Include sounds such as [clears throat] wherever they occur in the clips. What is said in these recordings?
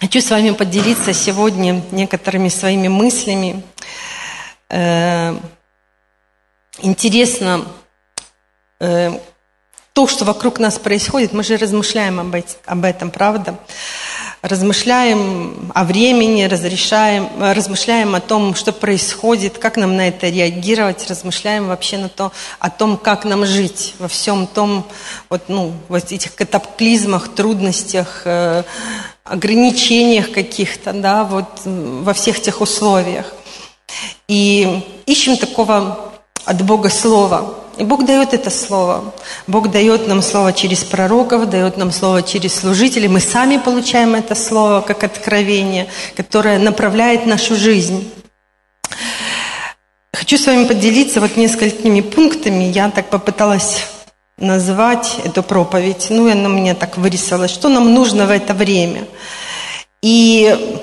Хочу с вами поделиться сегодня некоторыми своими мыслями. Э, интересно, э, то, что вокруг нас происходит, мы же размышляем об этом, правда? Размышляем о времени, разрешаем, размышляем о том, что происходит, как нам на это реагировать, размышляем вообще на то, о том, как нам жить во всем том, вот, ну, вот этих катаклизмах, трудностях, э, ограничениях каких-то, да, вот во всех тех условиях. И ищем такого от Бога слова. И Бог дает это слово. Бог дает нам слово через пророков, дает нам слово через служителей. Мы сами получаем это слово как откровение, которое направляет нашу жизнь. Хочу с вами поделиться вот несколькими пунктами. Я так попыталась назвать эту проповедь. Ну, она у меня так вырисовалась. Что нам нужно в это время? И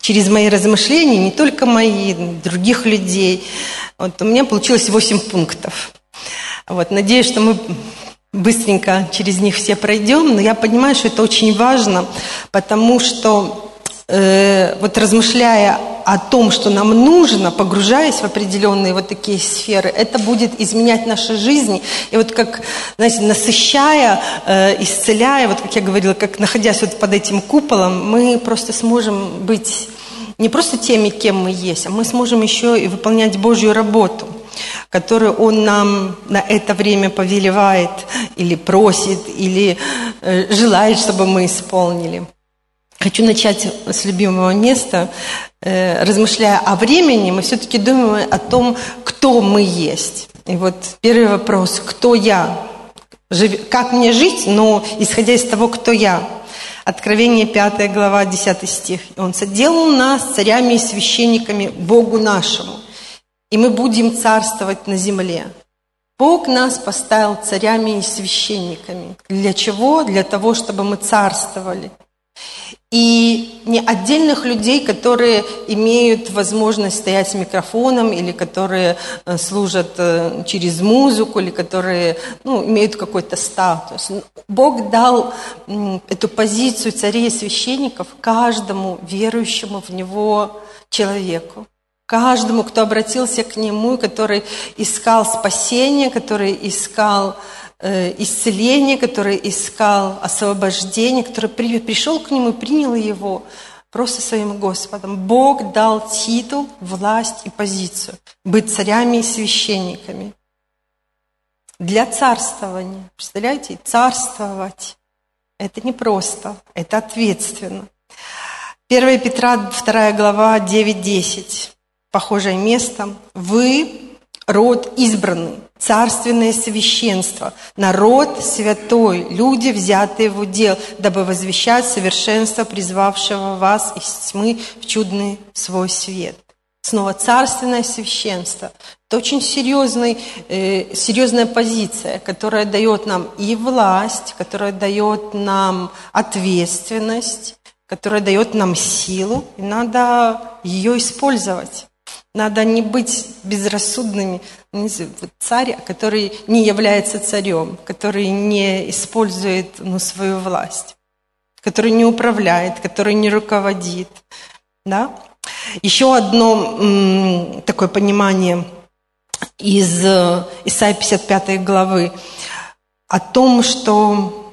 через мои размышления, не только мои, других людей, вот у меня получилось 8 пунктов. Вот, надеюсь, что мы быстренько через них все пройдем, но я понимаю, что это очень важно, потому что э, вот размышляя о том, что нам нужно, погружаясь в определенные вот такие сферы, это будет изменять наши жизни. И вот как, знаете, насыщая, э, исцеляя, вот как я говорила, как находясь вот под этим куполом, мы просто сможем быть не просто теми, кем мы есть, а мы сможем еще и выполнять Божью работу которую Он нам на это время повелевает или просит, или э, желает, чтобы мы исполнили. Хочу начать с любимого места. Э, размышляя о времени, мы все-таки думаем о том, кто мы есть. И вот первый вопрос, кто я? Как мне жить, но исходя из того, кто я? Откровение 5 глава 10 стих. Он соделал нас царями и священниками Богу нашему, и мы будем царствовать на земле. Бог нас поставил царями и священниками. Для чего? Для того, чтобы мы царствовали. И не отдельных людей, которые имеют возможность стоять с микрофоном, или которые э, служат э, через музыку, или которые ну, имеют какой-то статус. Бог дал эту позицию царей и священников каждому верующему в Него человеку. Каждому, кто обратился к Нему, который искал спасение, который искал Э, исцеление, который искал освобождение, который пришел к нему и принял его просто своим Господом. Бог дал титул, власть и позицию быть царями и священниками для царствования. Представляете, царствовать – это не просто, это ответственно. 1 Петра, 2 глава, 9-10. Похожее место. Вы род избранный, царственное священство, народ святой, люди, взятые в удел, дабы возвещать совершенство призвавшего вас из тьмы в чудный свой свет. Снова царственное священство. Это очень серьезный, э, серьезная позиция, которая дает нам и власть, которая дает нам ответственность, которая дает нам силу, и надо ее использовать. Надо не быть безрассудными. Царь, который не является царем, который не использует ну, свою власть, который не управляет, который не руководит. Да? Еще одно такое понимание из Исаии 55 главы о том, что...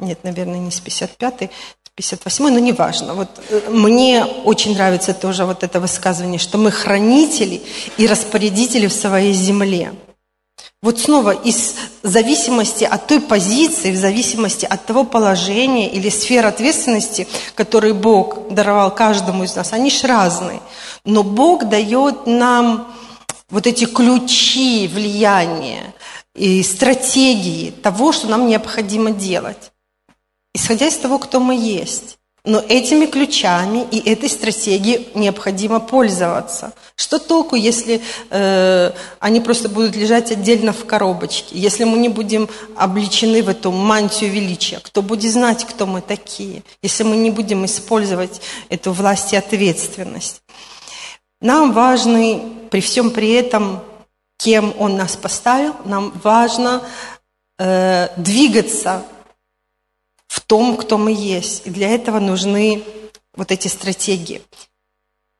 Нет, наверное, не с 55, 58, но неважно. Вот э, мне очень нравится тоже вот это высказывание, что мы хранители и распорядители в своей земле. Вот снова из зависимости от той позиции, в зависимости от того положения или сфер ответственности, которые Бог даровал каждому из нас, они же разные. Но Бог дает нам вот эти ключи влияния и стратегии того, что нам необходимо делать исходя из того, кто мы есть. Но этими ключами и этой стратегией необходимо пользоваться. Что толку, если э, они просто будут лежать отдельно в коробочке, если мы не будем обличены в эту мантию величия? Кто будет знать, кто мы такие, если мы не будем использовать эту власть и ответственность? Нам важно при всем при этом, кем Он нас поставил, нам важно э, двигаться в том, кто мы есть. И для этого нужны вот эти стратегии.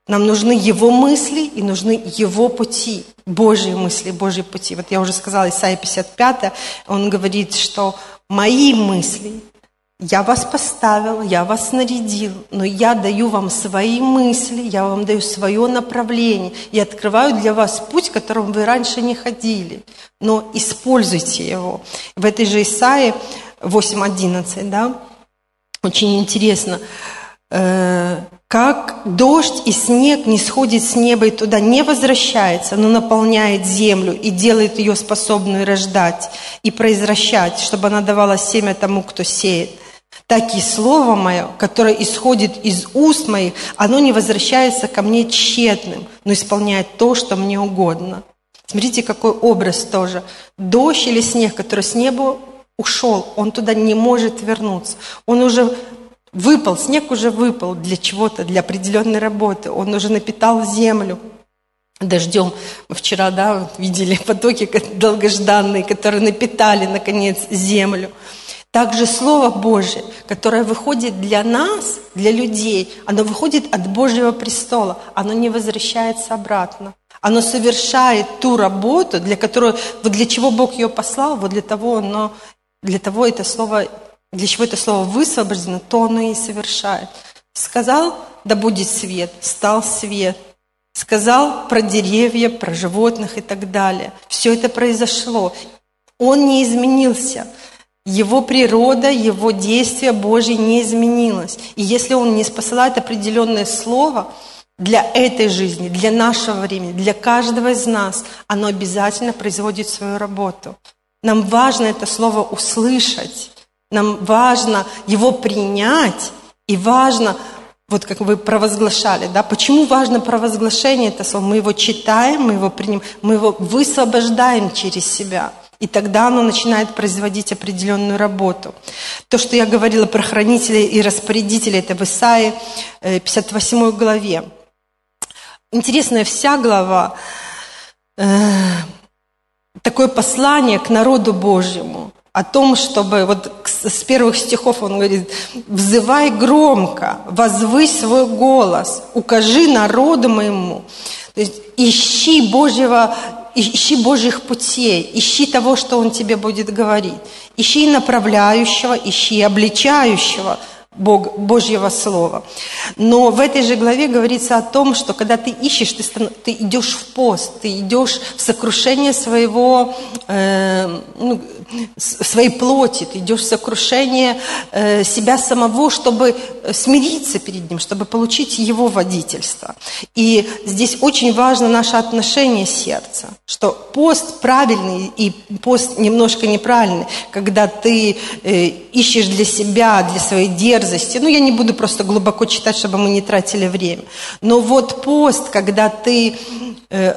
Нам нужны Его мысли и нужны Его пути, Божьи мысли, Божьи пути. Вот я уже сказала, Исайя 55, он говорит, что мои мысли я вас поставил, я вас нарядил, но я даю вам свои мысли, я вам даю свое направление. Я открываю для вас путь, которым вы раньше не ходили, но используйте его. В этой же Исаии 8.11, да, очень интересно, э, как дождь и снег не сходит с неба и туда не возвращается, но наполняет землю и делает ее способную рождать и произвращать, чтобы она давала семя тому, кто сеет так и слово мое, которое исходит из уст моих, оно не возвращается ко мне тщетным, но исполняет то, что мне угодно. Смотрите, какой образ тоже. Дождь или снег, который с неба ушел, он туда не может вернуться. Он уже выпал, снег уже выпал для чего-то, для определенной работы. Он уже напитал землю дождем. Мы вчера да, видели [laughs] потоки долгожданные, которые напитали, наконец, землю. Также Слово Божие, которое выходит для нас, для людей, оно выходит от Божьего престола, оно не возвращается обратно. Оно совершает ту работу, для которой, вот для чего Бог ее послал, вот для того оно, для того это слово, для чего это слово высвобождено, то оно и совершает. Сказал, да будет свет, стал свет. Сказал про деревья, про животных и так далее. Все это произошло. Он не изменился. Его природа, его действие Божье не изменилось. И если Он не посылает определенное слово для этой жизни, для нашего времени, для каждого из нас, оно обязательно производит свою работу. Нам важно это слово услышать, нам важно его принять, и важно, вот как вы провозглашали, да, почему важно провозглашение это слово? Мы его читаем, мы его принимаем, мы его высвобождаем через себя – и тогда оно начинает производить определенную работу. То, что я говорила про хранителей и распорядителей, это в Исаии 58 э, главе. Интересная вся глава, э, такое послание к народу Божьему о том, чтобы, вот с первых стихов он говорит, «Взывай громко, возвысь свой голос, укажи народу моему». То есть ищи Божьего ищи Божьих путей, ищи того, что Он тебе будет говорить. Ищи направляющего, ищи обличающего Бог, Божьего Слова. Но в этой же главе говорится о том, что когда ты ищешь, ты, ты идешь в пост, ты идешь в сокрушение своего, э, ну, своей плоти, ты идешь в сокрушение э, себя самого, чтобы смириться перед Ним, чтобы получить Его водительство. И здесь очень важно наше отношение сердца, что пост правильный и пост немножко неправильный, когда ты э, ищешь для себя, для своей дерзости. Ну, я не буду просто глубоко читать, чтобы мы не тратили время. Но вот пост, когда ты э,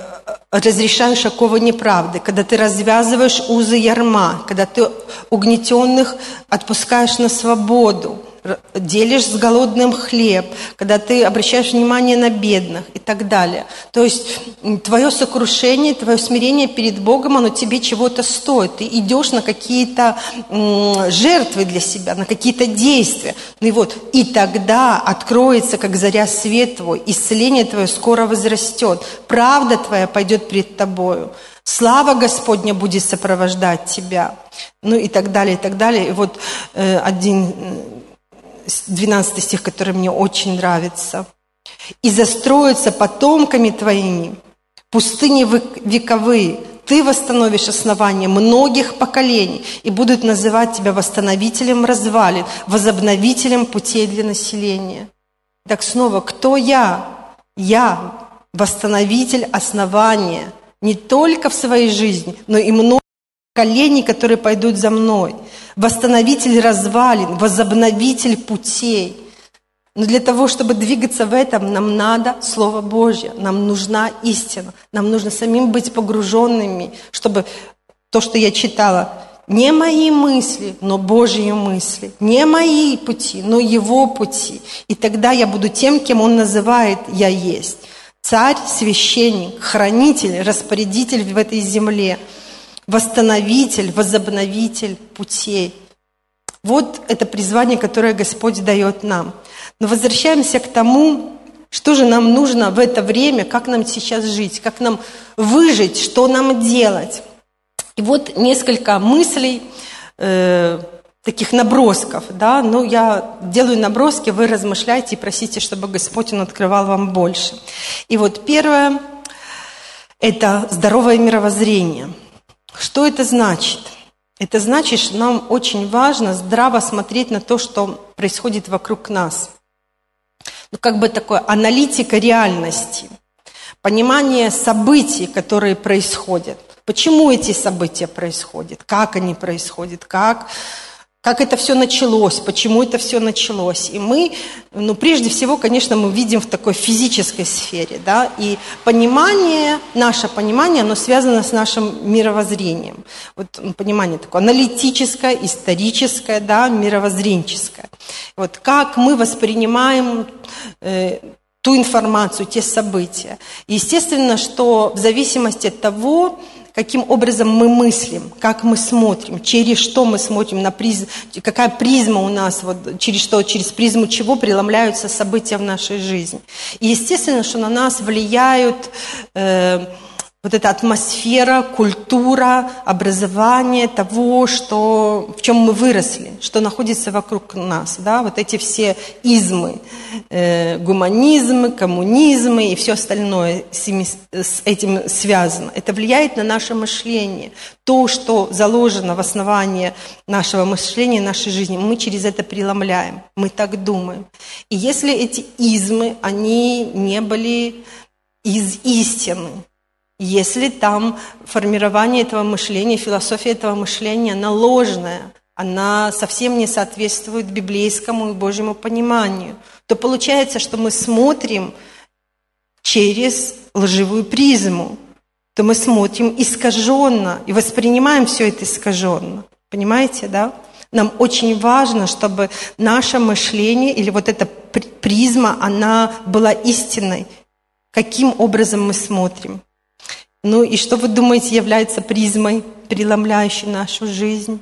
разрешаешь оковы неправды, когда ты развязываешь узы ярма, когда ты угнетенных отпускаешь на свободу, делишь с голодным хлеб, когда ты обращаешь внимание на бедных и так далее. То есть твое сокрушение, твое смирение перед Богом, оно тебе чего-то стоит. Ты идешь на какие-то жертвы для себя, на какие-то действия. Ну и вот, и тогда откроется, как заря свет твой, исцеление твое скоро возрастет, правда твоя пойдет пред тобою. Слава Господня будет сопровождать тебя. Ну и так далее, и так далее. И вот э, один 12 стих, который мне очень нравится. «И застроятся потомками твоими пустыни вековые, ты восстановишь основания многих поколений и будут называть тебя восстановителем развалин, возобновителем путей для населения». Так снова, кто я? Я восстановитель основания не только в своей жизни, но и много поколений, которые пойдут за мной – восстановитель развалин, возобновитель путей. Но для того, чтобы двигаться в этом, нам надо Слово Божье, нам нужна истина, нам нужно самим быть погруженными, чтобы то, что я читала, не мои мысли, но Божьи мысли, не мои пути, но Его пути. И тогда я буду тем, кем Он называет «я есть». Царь, священник, хранитель, распорядитель в этой земле – восстановитель, возобновитель путей. Вот это призвание, которое Господь дает нам. Но возвращаемся к тому, что же нам нужно в это время, как нам сейчас жить, как нам выжить, что нам делать. И вот несколько мыслей, э, таких набросков, да, ну я делаю наброски, вы размышляйте и просите, чтобы Господь Он открывал вам больше. И вот первое – это здоровое мировоззрение. Что это значит? Это значит, что нам очень важно здраво смотреть на то, что происходит вокруг нас. Ну, как бы такое аналитика реальности, понимание событий, которые происходят. Почему эти события происходят, как они происходят, как как это все началось, почему это все началось. И мы, ну, прежде всего, конечно, мы видим в такой физической сфере, да, и понимание, наше понимание, оно связано с нашим мировоззрением. Вот ну, понимание такое аналитическое, историческое, да, мировоззренческое. Вот как мы воспринимаем э, ту информацию, те события. Естественно, что в зависимости от того, каким образом мы мыслим, как мы смотрим, через что мы смотрим, на приз... какая призма у нас, вот, через что, через призму чего преломляются события в нашей жизни. И естественно, что на нас влияют э, вот эта атмосфера, культура, образование того, что, в чем мы выросли, что находится вокруг нас. Да? Вот эти все измы, э, гуманизм, коммунизм и все остальное с, с этим связано. Это влияет на наше мышление. То, что заложено в основании нашего мышления, нашей жизни, мы через это преломляем. Мы так думаем. И если эти измы, они не были из истины, если там формирование этого мышления, философия этого мышления, она ложная, она совсем не соответствует библейскому и Божьему пониманию, то получается, что мы смотрим через лживую призму, то мы смотрим искаженно и воспринимаем все это искаженно. Понимаете, да? Нам очень важно, чтобы наше мышление или вот эта призма, она была истинной. Каким образом мы смотрим? Ну и что вы думаете является призмой, преломляющей нашу жизнь?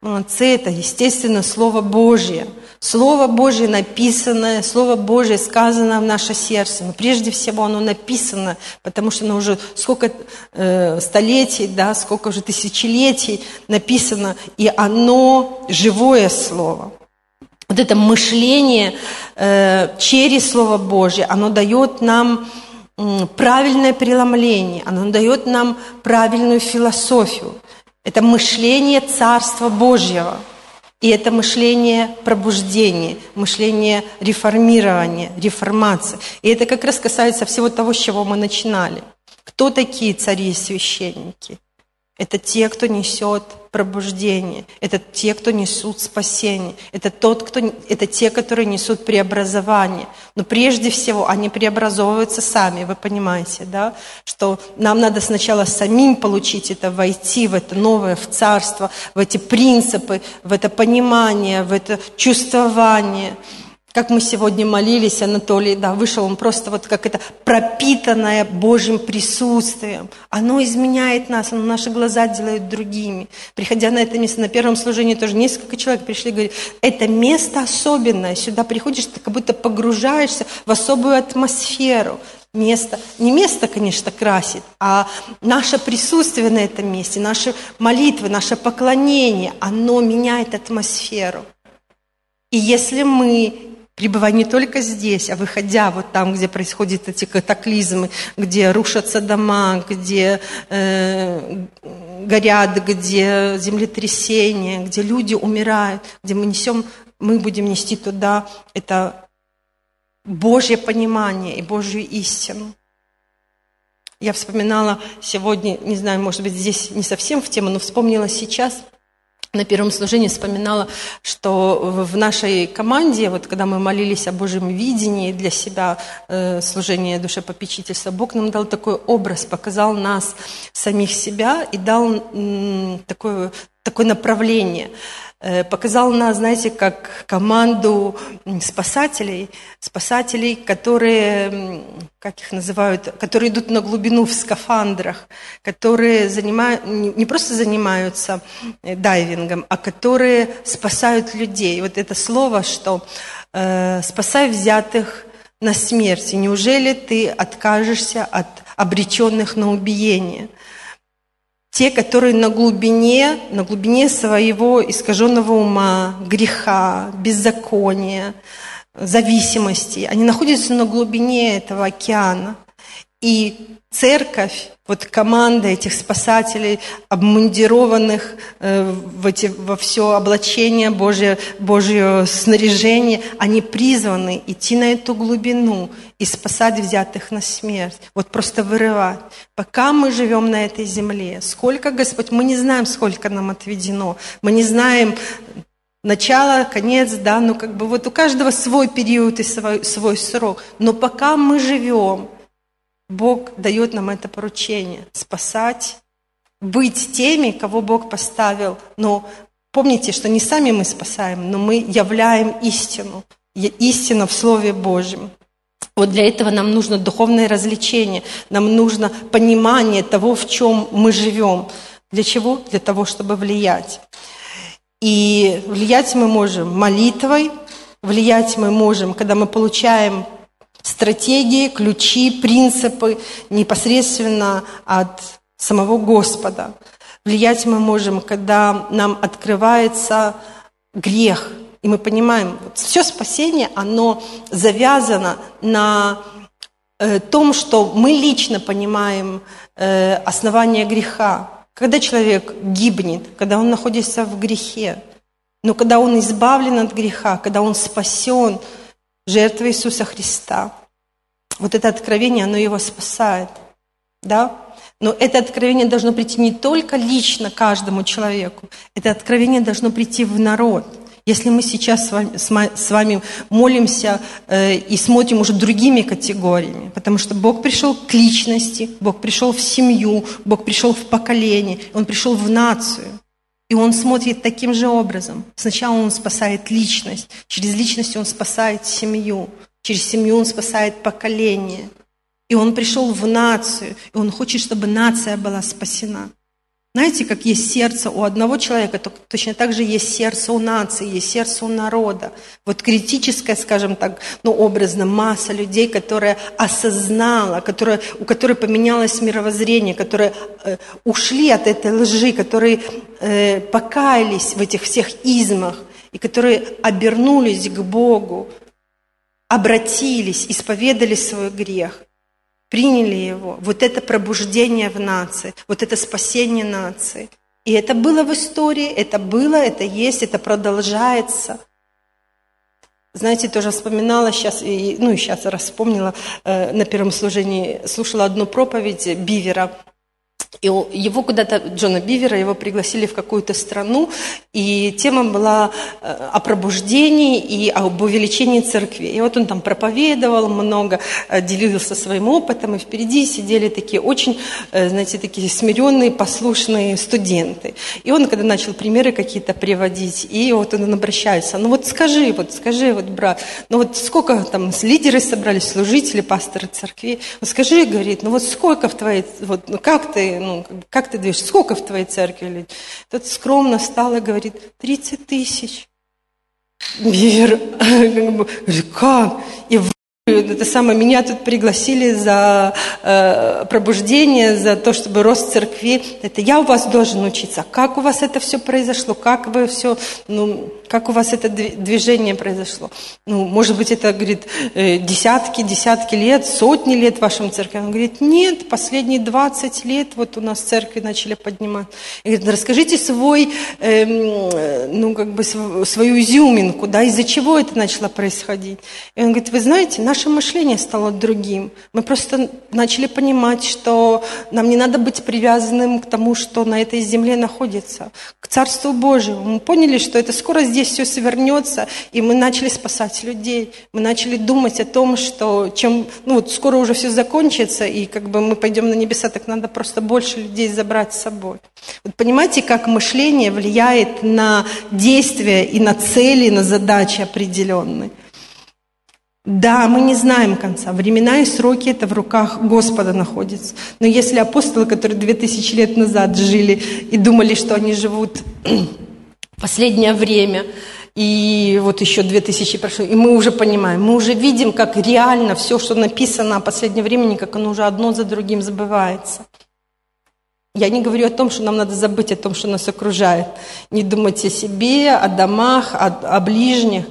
Молодцы, это, естественно, Слово Божье. Слово Божье написанное, Слово Божье сказано в наше сердце. Но прежде всего оно написано, потому что оно уже сколько э, столетий, да, сколько уже тысячелетий написано, и оно живое Слово. Вот это мышление э, через Слово Божье, оно дает нам правильное преломление, оно дает нам правильную философию. Это мышление Царства Божьего. И это мышление пробуждения, мышление реформирования, реформации. И это как раз касается всего того, с чего мы начинали. Кто такие цари и священники? Это те, кто несет пробуждение. Это те, кто несут спасение. Это, тот, кто, это те, которые несут преобразование. Но прежде всего они преобразовываются сами, вы понимаете, да? Что нам надо сначала самим получить это, войти в это новое, в царство, в эти принципы, в это понимание, в это чувствование. Как мы сегодня молились, Анатолий, да, вышел он просто вот как это пропитанное Божьим присутствием. Оно изменяет нас, оно наши глаза делает другими. Приходя на это место, на первом служении тоже несколько человек пришли и говорили, это место особенное, сюда приходишь, ты как будто погружаешься в особую атмосферу. Место, не место, конечно, красит, а наше присутствие на этом месте, наши молитвы, наше поклонение, оно меняет атмосферу. И если мы пребывая не только здесь, а выходя вот там, где происходят эти катаклизмы, где рушатся дома, где э, горят, где землетрясения, где люди умирают, где мы несем, мы будем нести туда это Божье понимание и Божью истину. Я вспоминала сегодня, не знаю, может быть, здесь не совсем в тему, но вспомнила сейчас – на первом служении вспоминала, что в нашей команде, вот когда мы молились о Божьем видении для себя, э, служение душепопечительства, Бог нам дал такой образ, показал нас, самих себя и дал м, такое, такое направление. Э, показал нас, знаете, как команду спасателей, спасателей, которые, как их называют, которые идут на глубину в скафандрах, которые занимают, не просто занимаются э, дайвингом, а которые спасают людей. Вот это слово, что э, спасай взятых на смерть. Неужели ты откажешься от обреченных на убиение? Те, которые на глубине, на глубине своего искаженного ума, греха, беззакония, зависимости, они находятся на глубине этого океана. И церковь, вот команда этих спасателей, обмундированных э, в эти, во все облачение Божье, Божье снаряжение, они призваны идти на эту глубину и спасать взятых на смерть. Вот просто вырывать. Пока мы живем на этой земле, сколько, Господь, мы не знаем, сколько нам отведено. Мы не знаем начало, конец, да, ну как бы вот у каждого свой период и свой, свой срок. Но пока мы живем, Бог дает нам это поручение – спасать, быть теми, кого Бог поставил. Но помните, что не сами мы спасаем, но мы являем истину, истину в Слове Божьем. Вот для этого нам нужно духовное развлечение, нам нужно понимание того, в чем мы живем. Для чего? Для того, чтобы влиять. И влиять мы можем молитвой, влиять мы можем, когда мы получаем стратегии, ключи, принципы непосредственно от самого Господа. Влиять мы можем, когда нам открывается грех, и мы понимаем, вот все спасение, оно завязано на э, том, что мы лично понимаем э, основание греха. Когда человек гибнет, когда он находится в грехе, но когда он избавлен от греха, когда он спасен – жертва Иисуса Христа. Вот это откровение, оно его спасает. Да? Но это откровение должно прийти не только лично каждому человеку, это откровение должно прийти в народ. Если мы сейчас с вами, с вами молимся э, и смотрим уже другими категориями, потому что Бог пришел к личности, Бог пришел в семью, Бог пришел в поколение, Он пришел в нацию. И он смотрит таким же образом. Сначала он спасает личность, через личность он спасает семью, через семью он спасает поколение. И он пришел в нацию, и он хочет, чтобы нация была спасена. Знаете, как есть сердце у одного человека, то точно так же есть сердце у нации, есть сердце у народа. Вот критическая, скажем так, ну, образно, масса людей, которая осознала, которая, у которой поменялось мировоззрение, которые э, ушли от этой лжи, которые э, покаялись в этих всех измах, и которые обернулись к Богу, обратились, исповедали свой грех приняли его. Вот это пробуждение в нации, вот это спасение нации. И это было в истории, это было, это есть, это продолжается. Знаете, тоже вспоминала сейчас, и, ну и сейчас раз вспомнила, э, на первом служении слушала одну проповедь Бивера – и его куда-то, Джона Бивера, его пригласили в какую-то страну, и тема была э, о пробуждении и об увеличении церкви. И вот он там проповедовал много, э, делился своим опытом, и впереди сидели такие очень, э, знаете, такие смиренные, послушные студенты. И он, когда начал примеры какие-то приводить, и вот он обращается, ну вот скажи, вот скажи, вот брат, ну вот сколько там лидеры собрались, служители, пасторы церкви, вот скажи, говорит, ну вот сколько в твоей, вот, ну как ты, ну, как ты движешься, сколько в твоей церкви? Тот скромно встал и говорит, 30 тысяч. Вер, [laughs] как? И это самое, меня тут пригласили за э, пробуждение, за то, чтобы рост церкви. Это я у вас должен учиться. Как у вас это все произошло? Как вы все, ну, как у вас это движение произошло? Ну, может быть, это, говорит, э, десятки, десятки лет, сотни лет в вашем церкви. Он говорит, нет, последние 20 лет вот у нас церкви начали поднимать. И говорит, расскажите свой, э, ну, как бы свою изюминку, да, из-за чего это начало происходить. И он говорит, вы знаете, наш наше мышление стало другим. Мы просто начали понимать, что нам не надо быть привязанным к тому, что на этой земле находится, к Царству Божьему. Мы поняли, что это скоро здесь здесь все свернется, и мы начали спасать людей. Мы начали думать о том, что чем, ну вот скоро уже все закончится, и как бы мы пойдем на небеса, так надо просто больше людей забрать с собой. Вот понимаете, как мышление влияет на действия и на цели, на задачи определенные. Да, мы не знаем конца. Времена и сроки это в руках Господа находятся. Но если апостолы, которые две тысячи лет назад жили и думали, что они живут последнее время, и вот еще две тысячи прошло, и мы уже понимаем, мы уже видим, как реально все, что написано о последнем времени, как оно уже одно за другим забывается. Я не говорю о том, что нам надо забыть о том, что нас окружает. Не думать о себе, о домах, о, о ближних.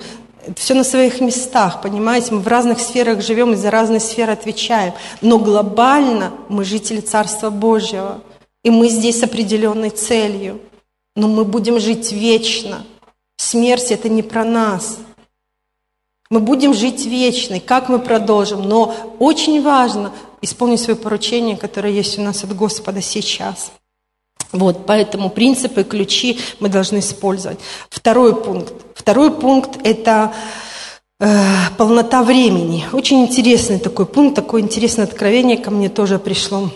Это все на своих местах, понимаете? Мы в разных сферах живем и за разные сферы отвечаем. Но глобально мы жители Царства Божьего. И мы здесь с определенной целью. Но мы будем жить вечно. Смерть – это не про нас. Мы будем жить вечно. Как мы продолжим? Но очень важно исполнить свое поручение, которое есть у нас от Господа сейчас. Вот, поэтому принципы, ключи мы должны использовать. Второй пункт. Второй пункт – это э, полнота времени. Очень интересный такой пункт, такое интересное откровение ко мне тоже пришло.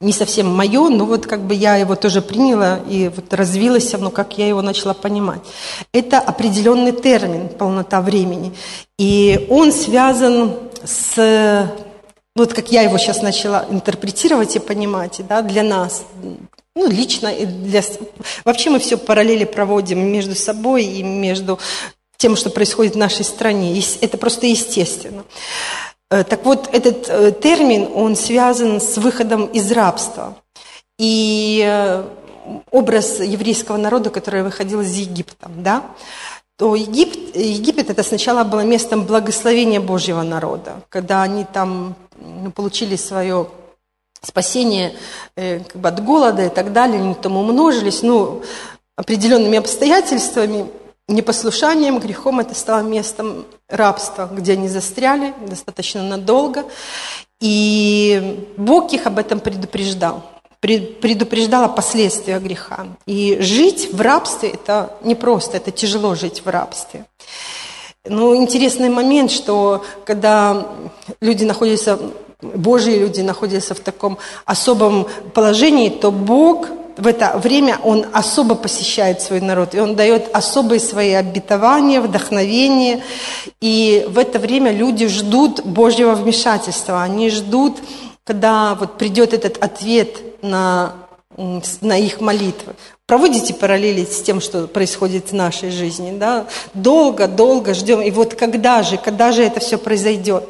Не совсем мое, но вот как бы я его тоже приняла и вот развилась, но как я его начала понимать. Это определенный термин «полнота времени». И он связан с вот как я его сейчас начала интерпретировать и понимать, да, для нас, ну, лично, и для... вообще мы все параллели проводим между собой и между тем, что происходит в нашей стране. Это просто естественно. Э, так вот, этот э, термин, он связан с выходом из рабства. И э, образ еврейского народа, который выходил из Египта, да, то Египет, Египет это сначала было местом благословения Божьего народа, когда они там ну, получили свое спасение как бы от голода и так далее, они там умножились, ну, определенными обстоятельствами, непослушанием, грехом это стало местом рабства, где они застряли достаточно надолго. И Бог их об этом предупреждал, предупреждал о последствиях греха. И жить в рабстве – это непросто, это тяжело жить в рабстве. Ну, интересный момент, что когда люди находятся Божьи люди находятся в таком особом положении, то Бог в это время Он особо посещает свой народ, и Он дает особые свои обетования, вдохновения. И в это время люди ждут Божьего вмешательства, они ждут, когда вот придет этот ответ на, на их молитвы. Проводите параллели с тем, что происходит в нашей жизни. Да? Долго, долго ждем. И вот когда же, когда же это все произойдет?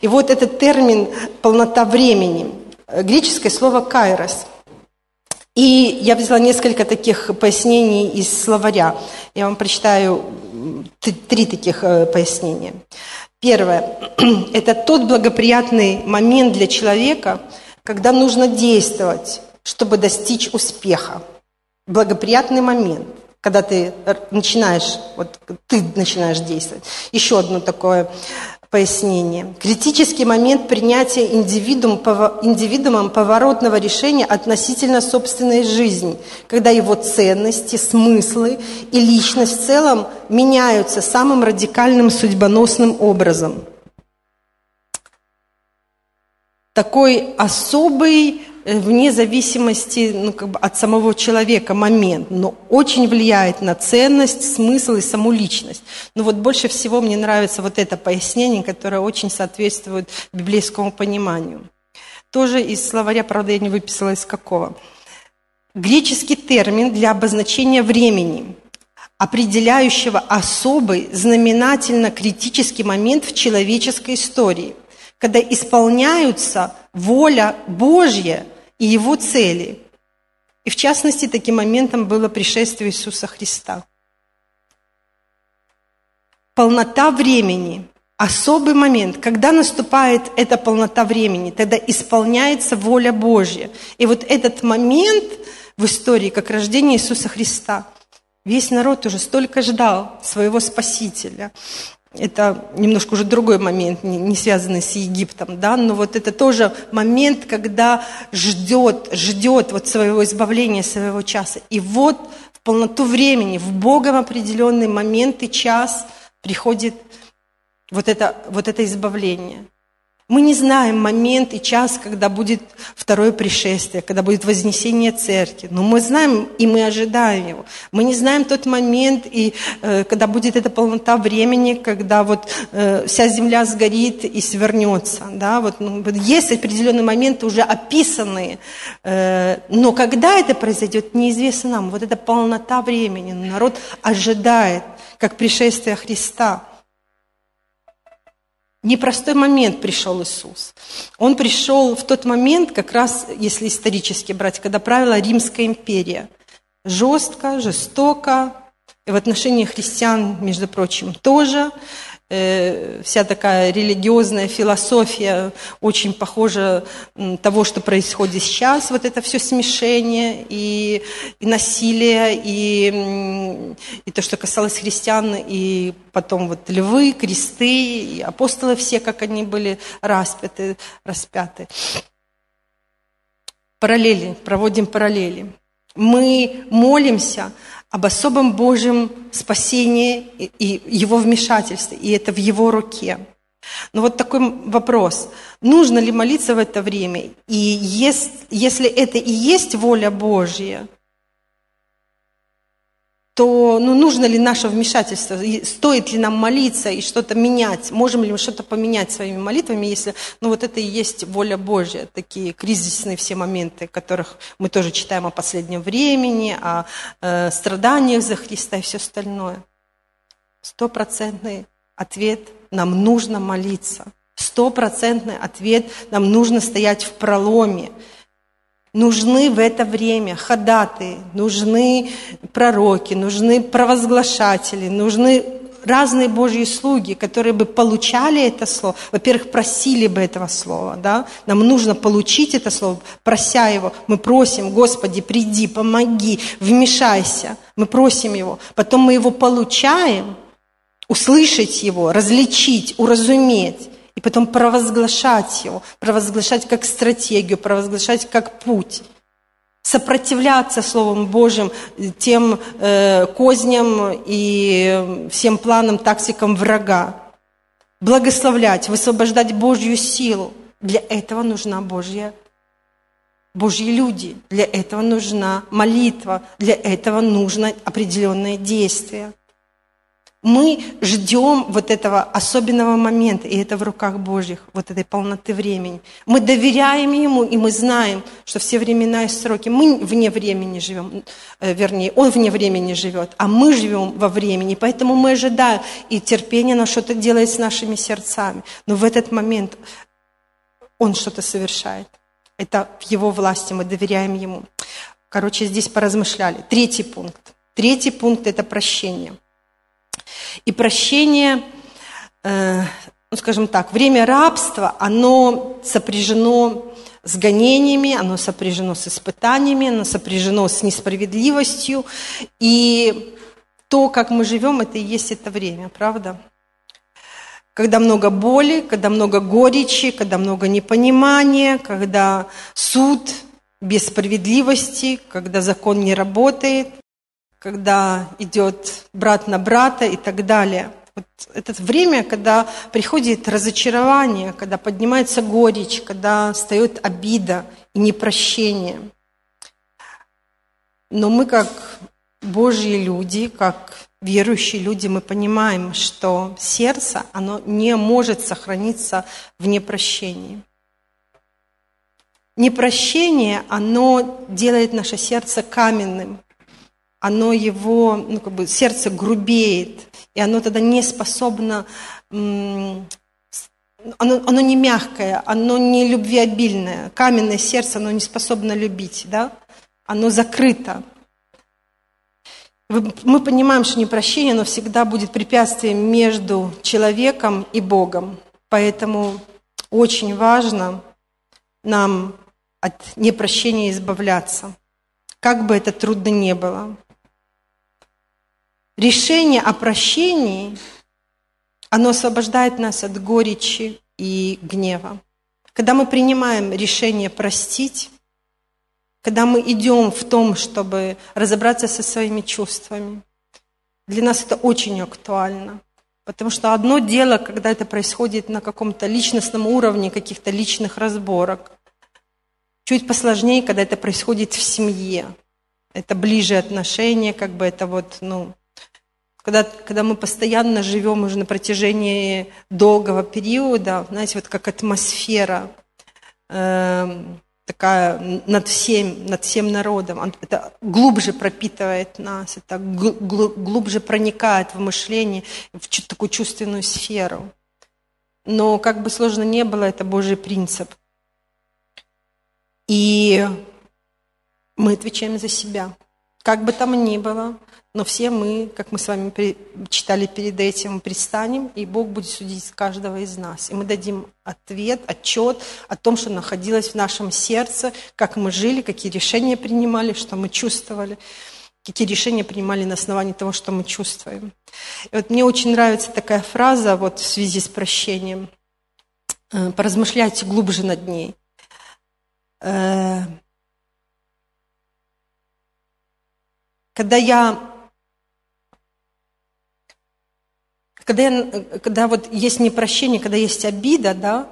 И вот этот термин «полнота времени», греческое слово «кайрос». И я взяла несколько таких пояснений из словаря. Я вам прочитаю три таких э, пояснения. Первое. [clears throat] Это тот благоприятный момент для человека, когда нужно действовать, чтобы достичь успеха благоприятный момент, когда ты начинаешь, вот ты начинаешь действовать. Еще одно такое пояснение. Критический момент принятия индивидуум, индивидуумом поворотного решения относительно собственной жизни, когда его ценности, смыслы и личность в целом меняются самым радикальным судьбоносным образом. Такой особый вне зависимости ну, как бы от самого человека момент, но очень влияет на ценность, смысл и саму личность. Но вот больше всего мне нравится вот это пояснение, которое очень соответствует библейскому пониманию. Тоже из словаря, правда, я не выписала из какого. Греческий термин для обозначения времени, определяющего особый, знаменательно-критический момент в человеческой истории, когда исполняются воля Божья и его цели. И в частности, таким моментом было пришествие Иисуса Христа. Полнота времени, особый момент, когда наступает эта полнота времени, тогда исполняется воля Божья. И вот этот момент в истории, как рождение Иисуса Христа, весь народ уже столько ждал своего Спасителя. Это немножко уже другой момент, не, связанный с Египтом, да, но вот это тоже момент, когда ждет, ждет вот своего избавления, своего часа. И вот в полноту времени, в Богом определенный момент и час приходит вот это, вот это избавление. Мы не знаем момент и час, когда будет второе пришествие, когда будет вознесение церкви. Но мы знаем и мы ожидаем его. Мы не знаем тот момент, и э, когда будет эта полнота времени, когда вот э, вся земля сгорит и свернется. Да? Вот, ну, есть определенные моменты уже описанные. Э, но когда это произойдет, неизвестно нам. Вот эта полнота времени. Народ ожидает, как пришествие Христа непростой момент пришел Иисус. Он пришел в тот момент, как раз, если исторически брать, когда правила Римская империя. Жестко, жестоко, и в отношении христиан, между прочим, тоже. Э, вся такая религиозная философия очень похожа того, что происходит сейчас, вот это все смешение и, и насилие, и, и то, что касалось христиан, и потом вот львы, кресты, и апостолы все, как они были распяты, распяты. Параллели, проводим параллели. Мы молимся об особом Божьем спасении и Его вмешательстве, и это в Его руке. Но вот такой вопрос. Нужно ли молиться в это время? И если это и есть воля Божья, то ну, нужно ли наше вмешательство, стоит ли нам молиться и что-то менять, можем ли мы что-то поменять своими молитвами, если ну, вот это и есть воля Божья, такие кризисные все моменты, которых мы тоже читаем о последнем времени, о э, страданиях за Христа и все остальное. Стопроцентный ответ – нам нужно молиться. Стопроцентный ответ – нам нужно стоять в проломе. Нужны в это время ходатые, нужны пророки, нужны провозглашатели, нужны разные Божьи слуги, которые бы получали это слово, во-первых, просили бы этого слова, да, нам нужно получить это слово, прося его, мы просим, Господи, приди, помоги, вмешайся, мы просим его, потом мы его получаем, услышать его, различить, уразуметь, и потом провозглашать его, провозглашать как стратегию, провозглашать как путь, сопротивляться Словом Божьим тем э, козням и всем планам, тактикам врага, благословлять, высвобождать Божью силу. Для этого нужна Божья Божьи люди, для этого нужна молитва, для этого нужно определенное действие. Мы ждем вот этого особенного момента, и это в руках Божьих, вот этой полноты времени. Мы доверяем Ему, и мы знаем, что все времена и сроки, мы вне времени живем, э, вернее, Он вне времени живет, а мы живем во времени, поэтому мы ожидаем, и терпение на что-то делает с нашими сердцами. Но в этот момент Он что-то совершает. Это в Его власти, мы доверяем Ему. Короче, здесь поразмышляли. Третий пункт. Третий пункт – это прощение. И прощение, э, ну, скажем так, время рабства, оно сопряжено с гонениями, оно сопряжено с испытаниями, оно сопряжено с несправедливостью. И то, как мы живем, это и есть это время, правда? Когда много боли, когда много горечи, когда много непонимания, когда суд без справедливости, когда закон не работает, когда идет брат на брата и так далее. Вот это время, когда приходит разочарование, когда поднимается горечь, когда встает обида и непрощение. Но мы, как Божьи люди, как верующие люди, мы понимаем, что сердце, оно не может сохраниться в непрощении. Непрощение, оно делает наше сердце каменным – оно его, ну, как бы сердце грубеет, и оно тогда не способно, оно, оно не мягкое, оно не любвеобильное. Каменное сердце, оно не способно любить, да? Оно закрыто. Мы понимаем, что непрощение, оно всегда будет препятствием между человеком и Богом. Поэтому очень важно нам от непрощения избавляться, как бы это трудно не было решение о прощении, оно освобождает нас от горечи и гнева. Когда мы принимаем решение простить, когда мы идем в том, чтобы разобраться со своими чувствами. Для нас это очень актуально. Потому что одно дело, когда это происходит на каком-то личностном уровне, каких-то личных разборок. Чуть посложнее, когда это происходит в семье. Это ближе отношения, как бы это вот, ну, когда, когда мы постоянно живем уже на протяжении долгого периода, знаете, вот как атмосфера, э, такая над всем, над всем народом. Это глубже пропитывает нас, это глубже проникает в мышление, в такую чувственную сферу. Но как бы сложно не было, это Божий принцип. И мы отвечаем за себя. Как бы там ни было, но все мы, как мы с вами читали перед этим, предстанем, и Бог будет судить каждого из нас. И мы дадим ответ, отчет о том, что находилось в нашем сердце, как мы жили, какие решения принимали, что мы чувствовали, какие решения принимали на основании того, что мы чувствуем. И вот мне очень нравится такая фраза вот в связи с прощением. Э, поразмышляйте глубже над ней. Когда я Когда, я, когда вот есть непрощение, когда есть обида, да,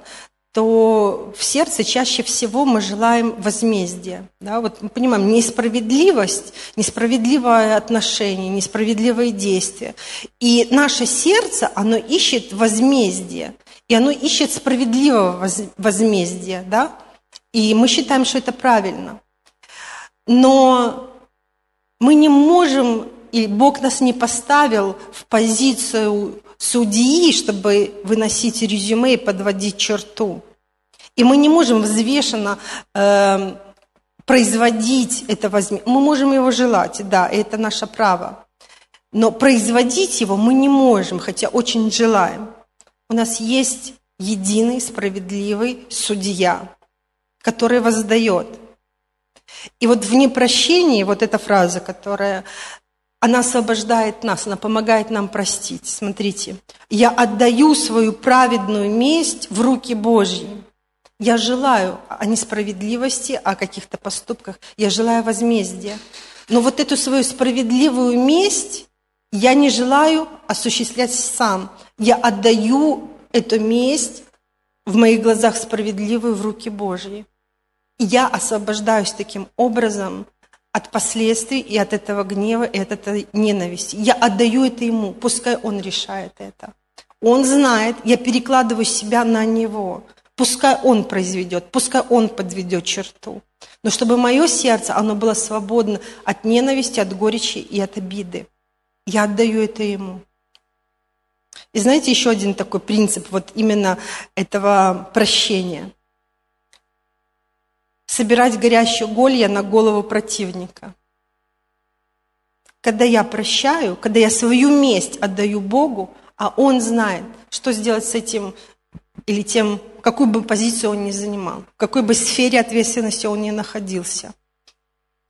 то в сердце чаще всего мы желаем возмездия. Да? Вот мы понимаем, несправедливость, несправедливое отношение, несправедливые действия. И наше сердце, оно ищет возмездие, и оно ищет справедливого возмездия. Да? И мы считаем, что это правильно. Но мы не можем и Бог нас не поставил в позицию судьи, чтобы выносить резюме и подводить черту. И мы не можем взвешенно э, производить это возьми. Мы можем его желать, да, это наше право. Но производить его мы не можем, хотя очень желаем. У нас есть единый справедливый судья, который воздает. И вот в непрощении, вот эта фраза, которая она освобождает нас, она помогает нам простить. Смотрите, я отдаю свою праведную месть в руки Божьи. Я желаю о несправедливости, о каких-то поступках, я желаю возмездия. Но вот эту свою справедливую месть я не желаю осуществлять сам. Я отдаю эту месть в моих глазах справедливую в руки Божьи. Я освобождаюсь таким образом от последствий и от этого гнева, и от этой ненависти. Я отдаю это ему, пускай он решает это. Он знает, я перекладываю себя на него. Пускай он произведет, пускай он подведет черту. Но чтобы мое сердце, оно было свободно от ненависти, от горечи и от обиды. Я отдаю это ему. И знаете, еще один такой принцип вот именно этого прощения – собирать горящую голья на голову противника. Когда я прощаю, когда я свою месть отдаю Богу, а Он знает, что сделать с этим или тем, какую бы позицию он ни занимал, в какой бы сфере ответственности он ни находился.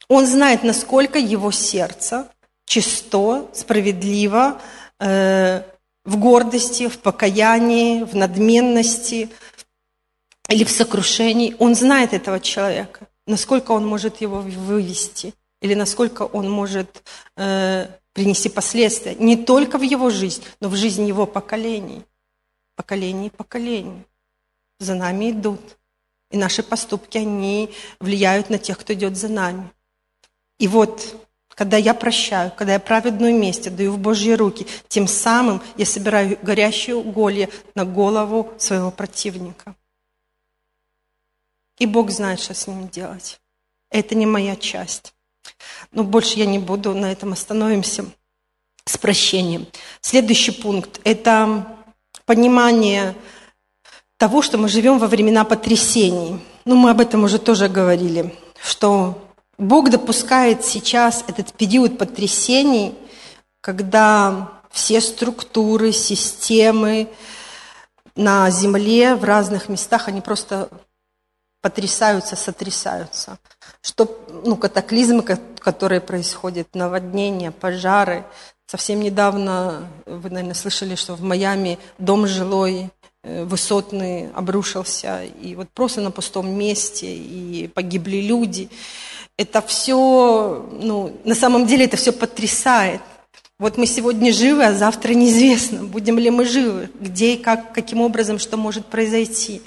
Он знает, насколько его сердце чисто, справедливо, э, в гордости, в покаянии, в надменности, или в сокрушении, он знает этого человека, насколько он может его вывести, или насколько он может э, принести последствия не только в его жизнь, но в жизнь его поколений. Поколений поколений. За нами идут. И наши поступки, они влияют на тех, кто идет за нами. И вот, когда я прощаю, когда я праведную месть даю в Божьи руки, тем самым я собираю горящую уголье на голову своего противника. И Бог знает, что с ним делать. Это не моя часть. Но больше я не буду, на этом остановимся с прощением. Следующий пункт – это понимание того, что мы живем во времена потрясений. Ну, мы об этом уже тоже говорили, что Бог допускает сейчас этот период потрясений, когда все структуры, системы на Земле в разных местах, они просто потрясаются, сотрясаются. Что, ну, катаклизмы, которые происходят, наводнения, пожары. Совсем недавно, вы, наверное, слышали, что в Майами дом жилой э, высотный обрушился, и вот просто на пустом месте, и погибли люди. это все, ну, на самом деле это все потрясает. Вот мы сегодня живы, а завтра неизвестно, будем ли мы живы, где и как, каким образом, что может произойти.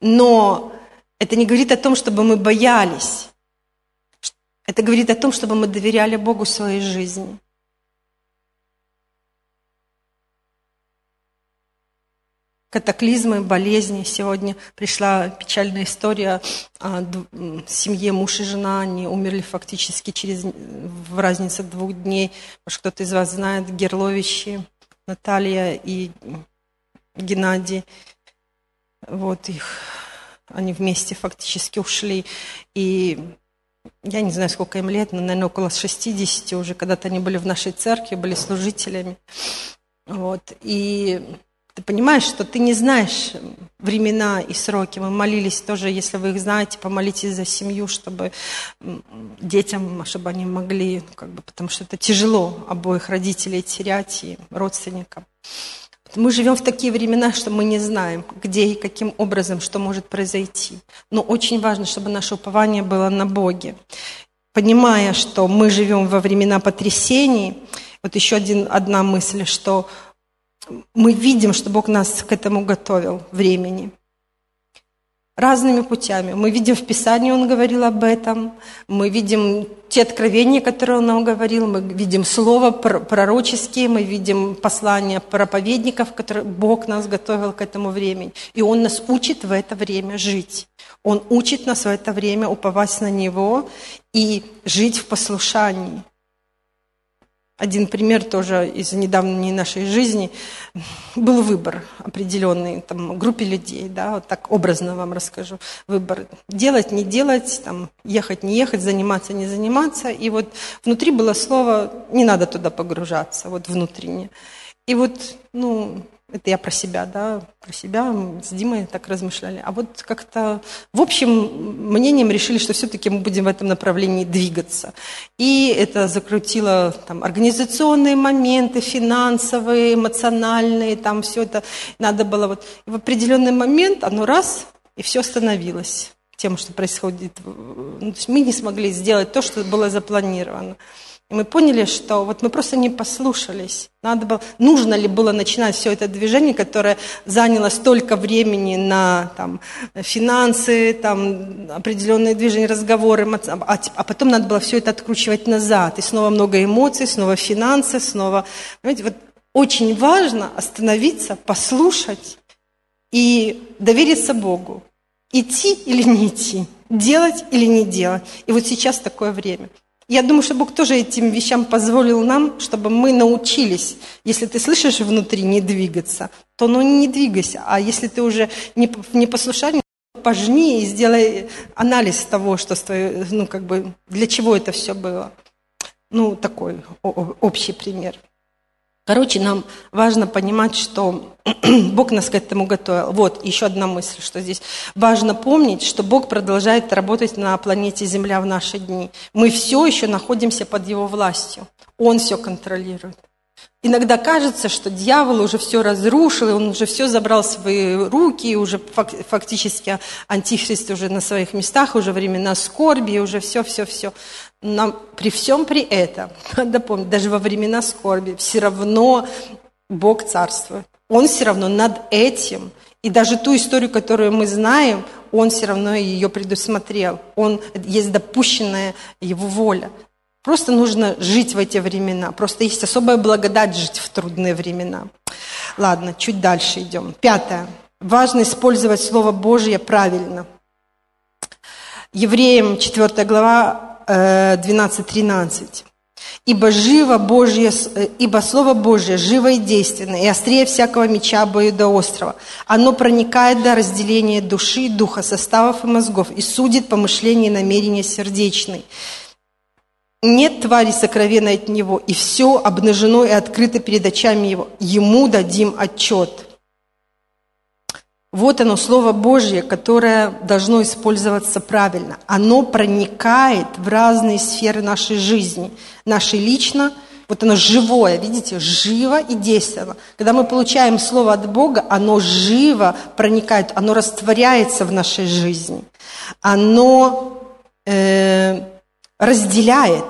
Но это не говорит о том, чтобы мы боялись. Это говорит о том, чтобы мы доверяли Богу своей жизни. катаклизмы, болезни. Сегодня пришла печальная история о семье муж и жена. Они умерли фактически через, в разнице двух дней. Может, кто-то из вас знает Герловичи, Наталья и Геннадий. Вот их, они вместе фактически ушли. И я не знаю, сколько им лет, но, наверное, около 60 уже. Когда-то они были в нашей церкви, были служителями. Вот. И ты понимаешь, что ты не знаешь времена и сроки. Мы молились тоже, если вы их знаете, помолитесь за семью, чтобы детям, чтобы они могли, как бы, потому что это тяжело обоих родителей терять и родственникам. Мы живем в такие времена, что мы не знаем, где и каким образом, что может произойти. Но очень важно, чтобы наше упование было на Боге. Понимая, что мы живем во времена потрясений, вот еще один, одна мысль, что мы видим, что Бог нас к этому готовил времени. Разными путями. Мы видим в Писании, Он говорил об этом. Мы видим те откровения, которые Он нам говорил. Мы видим слова пророческие, мы видим послания проповедников, которые Бог нас готовил к этому времени. И Он нас учит в это время жить. Он учит нас в это время уповать на Него и жить в послушании. Один пример тоже из недавней нашей жизни. Был выбор определенный там, группе людей, да, вот так образно вам расскажу. Выбор делать, не делать, там, ехать, не ехать, заниматься, не заниматься. И вот внутри было слово «не надо туда погружаться», вот внутренне. И вот, ну, это я про себя, да, про себя с Димой так размышляли. А вот как-то, в общем, мнением решили, что все-таки мы будем в этом направлении двигаться. И это закрутило там, организационные моменты, финансовые, эмоциональные, там все это надо было вот... И в определенный момент оно раз, и все остановилось тем, что происходит. Ну, то есть мы не смогли сделать то, что было запланировано. И мы поняли, что вот мы просто не послушались. Надо было, нужно ли было начинать все это движение, которое заняло столько времени на там, финансы, там, определенные движения, разговоры, а, а потом надо было все это откручивать назад. И снова много эмоций, снова финансы, снова... Понимаете, вот очень важно остановиться, послушать и довериться Богу. Идти или не идти, делать или не делать. И вот сейчас такое время. Я думаю, что Бог тоже этим вещам позволил нам, чтобы мы научились. Если ты слышишь внутри не двигаться, то ну не двигайся. А если ты уже не в непослушании, пожни и сделай анализ того, что с твоей, ну как бы, для чего это все было. Ну, такой общий пример. Короче, нам важно понимать, что [clears throat] Бог нас к этому готовил. Вот, еще одна мысль, что здесь важно помнить, что Бог продолжает работать на планете Земля в наши дни. Мы все еще находимся под Его властью. Он все контролирует. Иногда кажется, что дьявол уже все разрушил, и он уже все забрал в свои руки, и уже фактически антихрист уже на своих местах, уже времена скорби, уже все-все-все. Но при всем при этом, [laughs] надо помнить, даже во времена скорби, все равно Бог царствует. Он все равно над этим. И даже ту историю, которую мы знаем, он все равно ее предусмотрел. Он, есть допущенная его воля. Просто нужно жить в эти времена. Просто есть особая благодать жить в трудные времена. Ладно, чуть дальше идем. Пятое. Важно использовать Слово Божье правильно. Евреям 4 глава 12-13. Э, Ибо живо Божье, э, ибо Слово Божье живо и действенно, и острее всякого меча до острова. Оно проникает до разделения души, духа, составов и мозгов, и судит помышления и намерения сердечные. Нет твари сокровенной от него, и все обнажено и открыто перед очами его. Ему дадим отчет. Вот оно, Слово Божье, которое должно использоваться правильно. Оно проникает в разные сферы нашей жизни. Нашей лично, вот оно живое, видите, живо и действенно. Когда мы получаем Слово от Бога, оно живо проникает, оно растворяется в нашей жизни. Оно... Э, разделяет,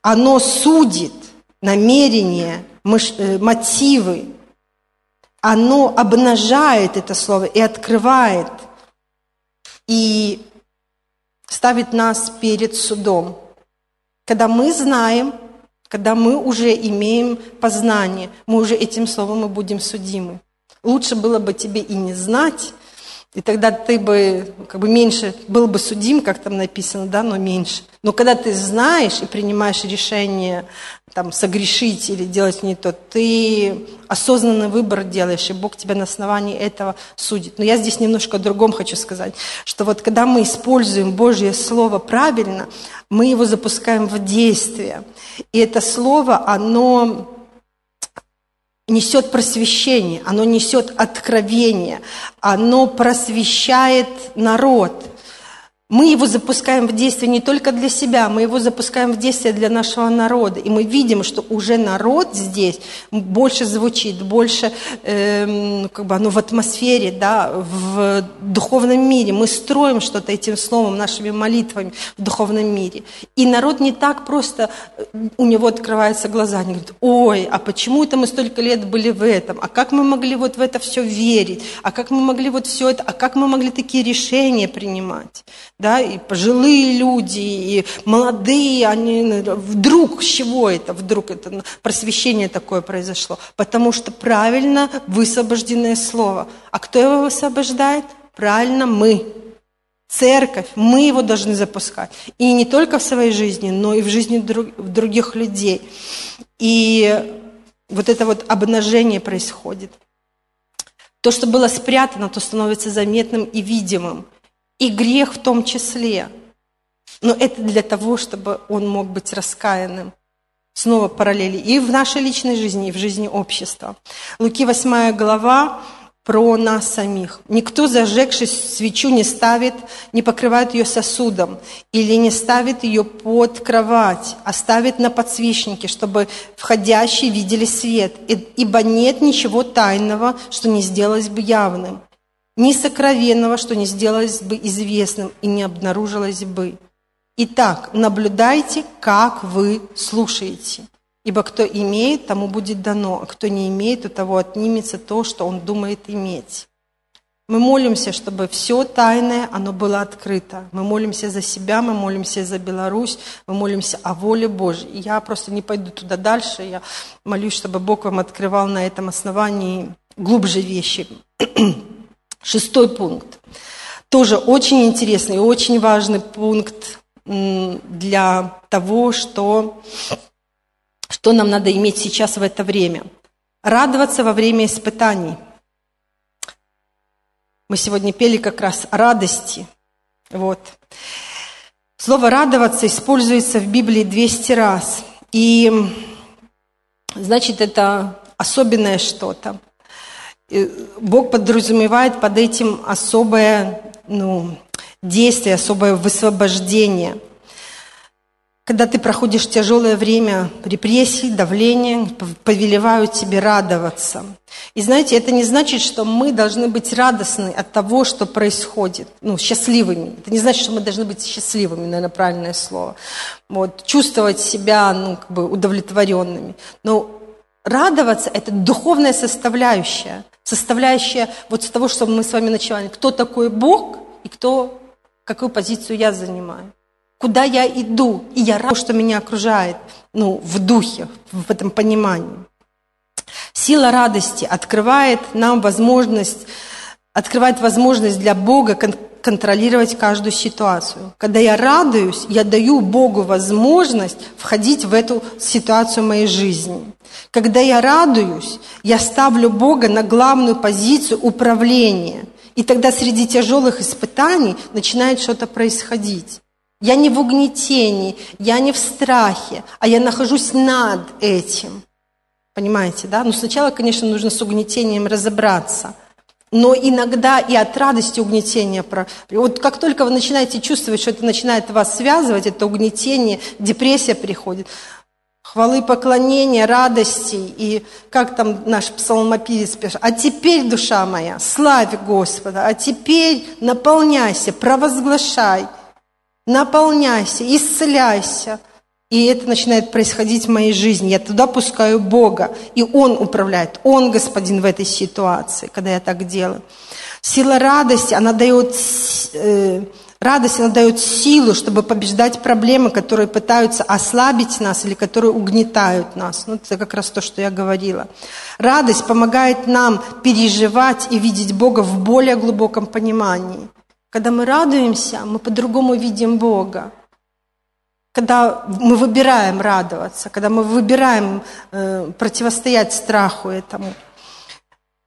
оно судит намерения, э, мотивы, оно обнажает это слово и открывает, и ставит нас перед судом. Когда мы знаем, когда мы уже имеем познание, мы уже этим словом и будем судимы. Лучше было бы тебе и не знать, и тогда ты бы как бы меньше, был бы судим, как там написано, да, но меньше. Но когда ты знаешь и принимаешь решение там, согрешить или делать не то, ты осознанный выбор делаешь, и Бог тебя на основании этого судит. Но я здесь немножко о другом хочу сказать, что вот когда мы используем Божье Слово правильно, мы его запускаем в действие. И это Слово, оно несет просвещение, оно несет откровение, оно просвещает народ – мы его запускаем в действие не только для себя, мы его запускаем в действие для нашего народа. И мы видим, что уже народ здесь больше звучит, больше э, как бы оно в атмосфере, да, в духовном мире. Мы строим что-то этим словом, нашими молитвами в духовном мире. И народ не так просто, у него открываются глаза, они говорят, ой, а почему это мы столько лет были в этом? А как мы могли вот в это все верить? А как мы могли вот все это? А как мы могли такие решения принимать? Да, и пожилые люди, и молодые, они вдруг, с чего это, вдруг это просвещение такое произошло? Потому что правильно высвобожденное слово. А кто его высвобождает? Правильно мы. Церковь, мы его должны запускать. И не только в своей жизни, но и в жизни друг, других людей. И вот это вот обнажение происходит. То, что было спрятано, то становится заметным и видимым и грех в том числе. Но это для того, чтобы он мог быть раскаянным. Снова параллели и в нашей личной жизни, и в жизни общества. Луки 8 глава про нас самих. Никто, зажегший свечу, не ставит, не покрывает ее сосудом или не ставит ее под кровать, а ставит на подсвечнике, чтобы входящие видели свет. Ибо нет ничего тайного, что не сделалось бы явным ни сокровенного, что не сделалось бы известным и не обнаружилось бы. Итак, наблюдайте, как вы слушаете. Ибо кто имеет, тому будет дано, а кто не имеет, у того отнимется то, что он думает иметь. Мы молимся, чтобы все тайное, оно было открыто. Мы молимся за себя, мы молимся за Беларусь, мы молимся о воле Божьей. Я просто не пойду туда дальше. Я молюсь, чтобы Бог вам открывал на этом основании глубже вещи. [clears throat] Шестой пункт. Тоже очень интересный и очень важный пункт для того, что, что нам надо иметь сейчас в это время. Радоваться во время испытаний. Мы сегодня пели как раз радости. Вот. Слово «радоваться» используется в Библии 200 раз. И значит, это особенное что-то. Бог подразумевает под этим особое ну, действие, особое высвобождение. Когда ты проходишь тяжелое время репрессий, давления, повелевают тебе радоваться. И знаете, это не значит, что мы должны быть радостны от того, что происходит, ну, счастливыми. Это не значит, что мы должны быть счастливыми, наверное, правильное слово. Вот, чувствовать себя, ну, как бы удовлетворенными. Но радоваться – это духовная составляющая составляющая вот с того, что мы с вами начали. Кто такой Бог и кто, какую позицию я занимаю. Куда я иду, и я рад, что меня окружает, ну, в духе, в этом понимании. Сила радости открывает нам возможность, открывает возможность для Бога контролировать каждую ситуацию. Когда я радуюсь, я даю Богу возможность входить в эту ситуацию моей жизни. Когда я радуюсь, я ставлю Бога на главную позицию управления. И тогда среди тяжелых испытаний начинает что-то происходить. Я не в угнетении, я не в страхе, а я нахожусь над этим. Понимаете, да? Но сначала, конечно, нужно с угнетением разобраться – но иногда и от радости угнетения. Вот как только вы начинаете чувствовать, что это начинает вас связывать, это угнетение, депрессия приходит, хвалы, поклонения, радости. И как там наш псалмопевец пишет, а теперь, душа моя, славь Господа, а теперь наполняйся, провозглашай. наполняйся, исцеляйся. И это начинает происходить в моей жизни. Я туда пускаю Бога, и Он управляет. Он господин в этой ситуации, когда я так делаю. Сила радости, она дает э, Радость, она дает силу, чтобы побеждать проблемы, которые пытаются ослабить нас или которые угнетают нас. Ну, это как раз то, что я говорила. Радость помогает нам переживать и видеть Бога в более глубоком понимании. Когда мы радуемся, мы по-другому видим Бога. Когда мы выбираем радоваться, когда мы выбираем э, противостоять страху этому –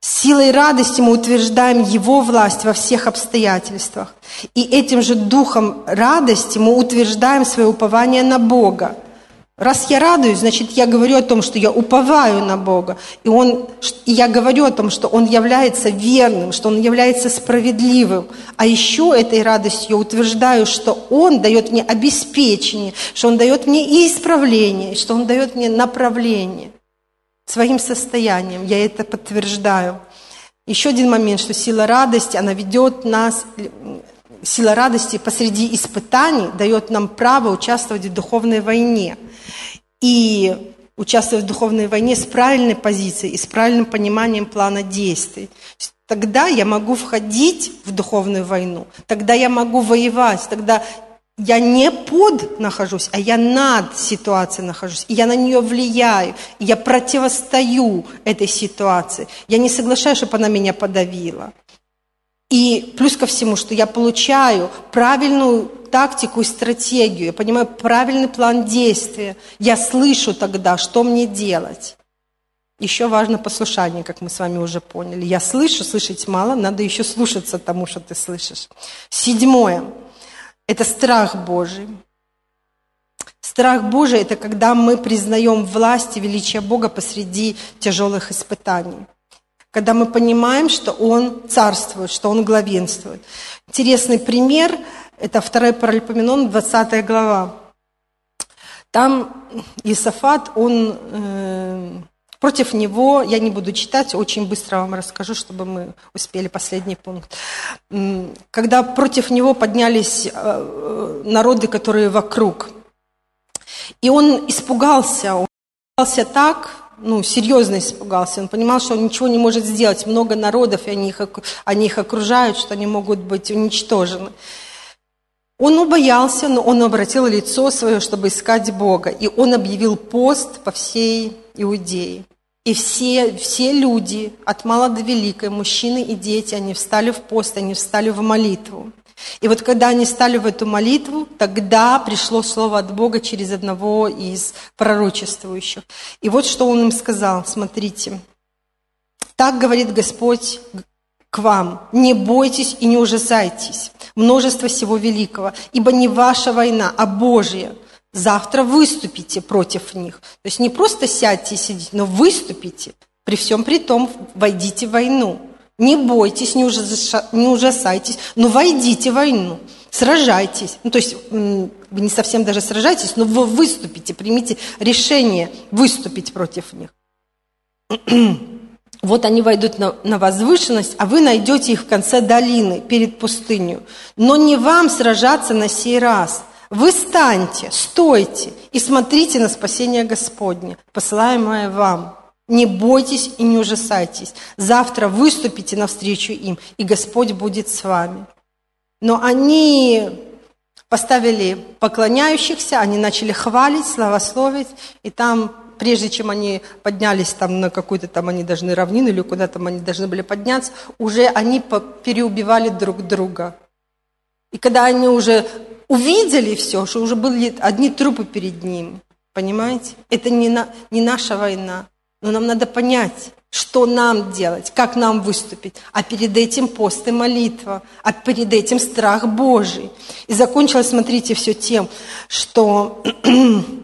Силой радости мы утверждаем Его власть во всех обстоятельствах. И этим же духом радости мы утверждаем свое упование на Бога. Раз я радуюсь, значит, я говорю о том, что я уповаю на Бога. И, он, и я говорю о том, что Он является верным, что Он является справедливым. А еще этой радостью утверждаю, что Он дает мне обеспечение, что Он дает мне исправление, что Он дает мне направление своим состоянием. Я это подтверждаю. Еще один момент, что сила радости, она ведет нас, сила радости посреди испытаний дает нам право участвовать в духовной войне. И участвовать в духовной войне с правильной позицией и с правильным пониманием плана действий. Тогда я могу входить в духовную войну, тогда я могу воевать, тогда я не под нахожусь, а я над ситуацией нахожусь. И я на нее влияю. И я противостою этой ситуации. Я не соглашаюсь, чтобы она меня подавила. И плюс ко всему, что я получаю правильную тактику и стратегию, я понимаю правильный план действия. Я слышу тогда, что мне делать. Еще важно послушание, как мы с вами уже поняли. Я слышу, слышать мало, надо еще слушаться тому, что ты слышишь. Седьмое. Это страх Божий. Страх Божий – это когда мы признаем власть и величие Бога посреди тяжелых испытаний. Когда мы понимаем, что Он царствует, что Он главенствует. Интересный пример – это 2 Паралипоменон, 20 глава. Там Исафат, он э, Против него, я не буду читать, очень быстро вам расскажу, чтобы мы успели последний пункт. Когда против него поднялись э, народы, которые вокруг, и он испугался, он испугался так, ну, серьезно испугался. Он понимал, что он ничего не может сделать. Много народов, и они их, они их окружают, что они могут быть уничтожены. Он убоялся, но он обратил лицо свое, чтобы искать Бога. И он объявил пост по всей Иудее. И все, все люди, от мала до великой, мужчины и дети, они встали в пост, они встали в молитву. И вот когда они стали в эту молитву, тогда пришло слово от Бога через одного из пророчествующих. И вот что он им сказал, смотрите. Так говорит Господь к вам, не бойтесь и не ужасайтесь множество всего великого, ибо не ваша война, а Божья – Завтра выступите против них. То есть не просто сядьте и сидите, но выступите. При всем при том, войдите в войну. Не бойтесь, не, ужаса, не ужасайтесь, но войдите в войну. Сражайтесь. Ну, то есть вы не совсем даже сражайтесь, но вы выступите, примите решение выступить против них. [clears throat] Вот они войдут на, на возвышенность, а вы найдете их в конце долины, перед пустыней. Но не вам сражаться на сей раз – вы станьте, стойте и смотрите на спасение Господне, посылаемое вам. Не бойтесь и не ужасайтесь. Завтра выступите навстречу им, и Господь будет с вами. Но они поставили поклоняющихся, они начали хвалить, славословить, и там, прежде чем они поднялись там на какую-то там, они должны равнину или куда там они должны были подняться, уже они переубивали друг друга. И когда они уже увидели все, что уже были одни трупы перед ним. Понимаете? Это не, на, не наша война. Но нам надо понять, что нам делать, как нам выступить. А перед этим пост и молитва, а перед этим страх Божий. И закончилось, смотрите, все тем, что [clears throat]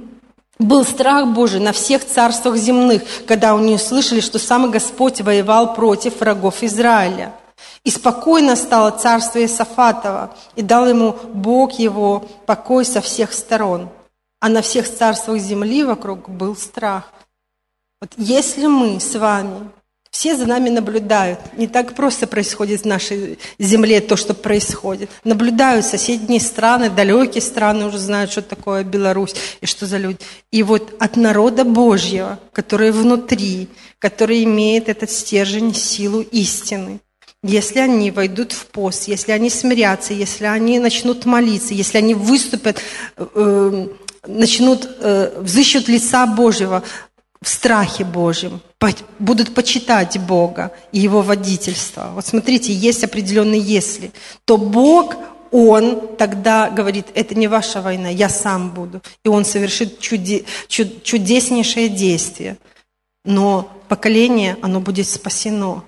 был страх Божий на всех царствах земных, когда они услышали, что сам Господь воевал против врагов Израиля. И спокойно стало царство Исафатова, и дал ему Бог его покой со всех сторон. А на всех царствах земли вокруг был страх. Вот если мы с вами Все за нами наблюдают. Не так просто происходит в нашей земле то, что происходит. Наблюдают соседние страны, далекие страны уже знают, что такое Беларусь и что за люди. И вот от народа Божьего, который внутри, который имеет этот стержень, силу истины, если они войдут в пост, если они смирятся, если они начнут молиться, если они выступят, э, начнут, э, взыщут лица Божьего, в страхе Божьем, будут почитать Бога и Его водительство. Вот смотрите, есть определенные «если», то Бог, Он тогда говорит, это не ваша война, я сам буду. И Он совершит чуде, чуд, чудеснейшее действие. Но поколение, оно будет спасено.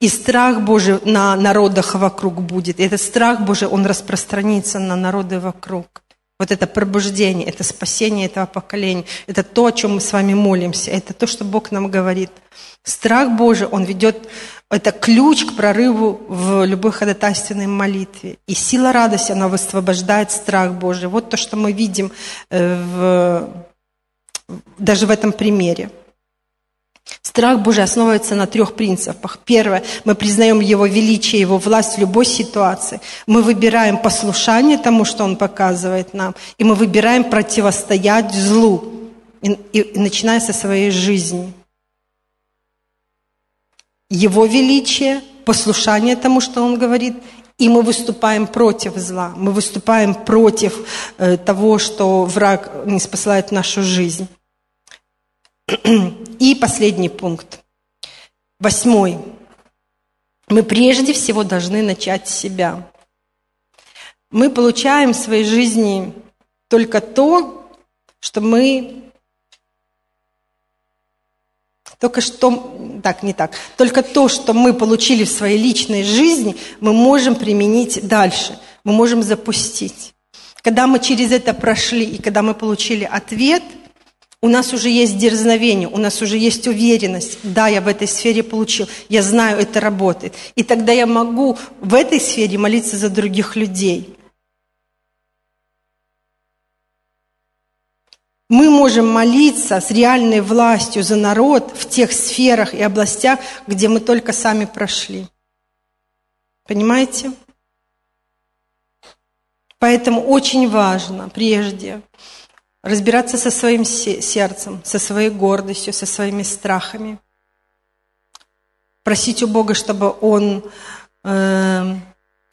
И страх Божий на народах вокруг будет. И этот страх Божий, он распространится на народы вокруг. Вот это пробуждение, это спасение этого поколения, это то, о чем мы с вами молимся, это то, что Бог нам говорит. Страх Божий, он ведет, это ключ к прорыву в любой ходатайственной молитве. И сила радости, она высвобождает страх Божий. Вот то, что мы видим э, в, даже в этом примере. Страх Божий основывается на трех принципах. Первое, мы признаем Его величие, Его власть в любой ситуации. Мы выбираем послушание тому, что Он показывает нам, и мы выбираем противостоять злу, и, и, и начиная со своей жизни. Его величие, послушание тому, что Он говорит, и мы выступаем против зла, мы выступаем против э, того, что враг не спасает нашу жизнь. И последний пункт. Восьмой. Мы прежде всего должны начать с себя. Мы получаем в своей жизни только то, что мы только что, так, не так, только то, что мы получили в своей личной жизни, мы можем применить дальше, мы можем запустить. Когда мы через это прошли и когда мы получили ответ – у нас уже есть дерзновение, у нас уже есть уверенность. Да, я в этой сфере получил, я знаю, это работает. И тогда я могу в этой сфере молиться за других людей. Мы можем молиться с реальной властью за народ в тех сферах и областях, где мы только сами прошли. Понимаете? Поэтому очень важно прежде разбираться со своим сердцем, со своей гордостью, со своими страхами. Просить у Бога, чтобы Он э,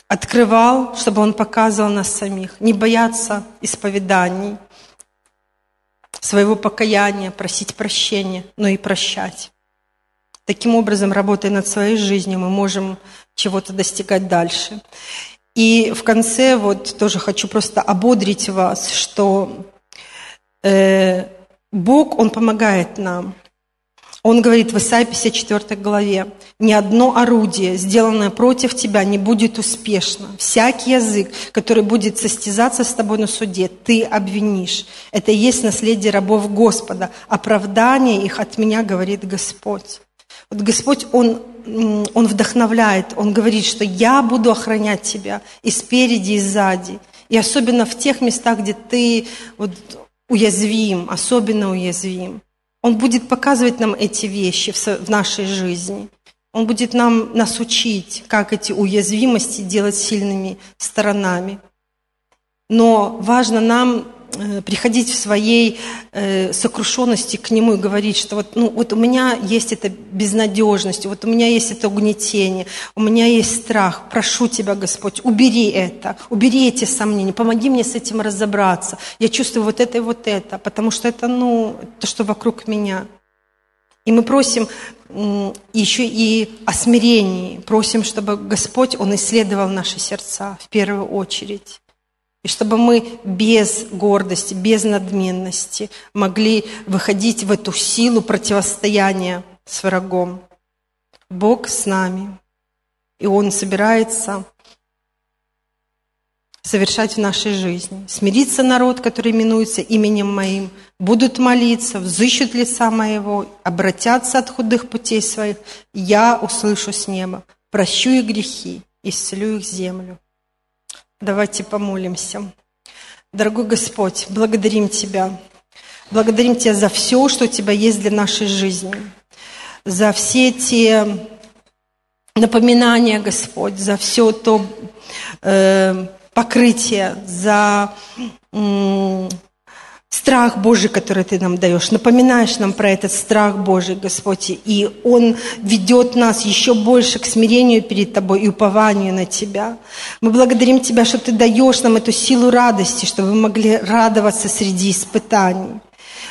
открывал, чтобы Он показывал нас самих. Не бояться исповеданий, своего покаяния, просить прощения, но и прощать. Таким образом, работая над своей жизнью, мы можем чего-то достигать дальше. И в конце вот тоже хочу просто ободрить вас, что Э, Бог, Он помогает нам. Он говорит в Исаии 54 главе, «Ни одно орудие, сделанное против тебя, не будет успешно. Всякий язык, который будет состязаться с тобой на суде, ты обвинишь. Это и есть наследие рабов Господа. Оправдание их от меня, говорит Господь». Вот Господь, Он, Он вдохновляет, Он говорит, что я буду охранять тебя и спереди, и сзади. И особенно в тех местах, где ты вот, уязвим, особенно уязвим. Он будет показывать нам эти вещи в нашей жизни. Он будет нам, нас учить, как эти уязвимости делать сильными сторонами. Но важно нам приходить в своей э, сокрушенности к Нему и говорить, что вот, ну, вот у меня есть эта безнадежность, вот у меня есть это угнетение, у меня есть страх. Прошу Тебя, Господь, убери это, убери эти сомнения, помоги мне с этим разобраться. Я чувствую вот это и вот это, потому что это, ну, то, что вокруг меня. И мы просим еще и о смирении, просим, чтобы Господь, Он исследовал наши сердца в первую очередь. И чтобы мы без гордости, без надменности могли выходить в эту силу противостояния с врагом. Бог с нами. И Он собирается совершать в нашей жизни. Смирится народ, который именуется именем моим, будут молиться, взыщут лица моего, обратятся от худых путей своих, я услышу с неба, прощу их грехи, исцелю их землю. Давайте помолимся. Дорогой Господь, благодарим Тебя. Благодарим Тебя за все, что у Тебя есть для нашей жизни. за все те напоминания, Господь, за все то э, покрытие, за э, страх Божий, который Ты нам даешь. Напоминаешь нам про этот страх Божий, Господь, и Он ведет нас еще больше к смирению перед Тобой и упованию на Тебя. Мы благодарим Тебя, что Ты даешь нам эту силу радости, чтобы мы могли радоваться среди испытаний.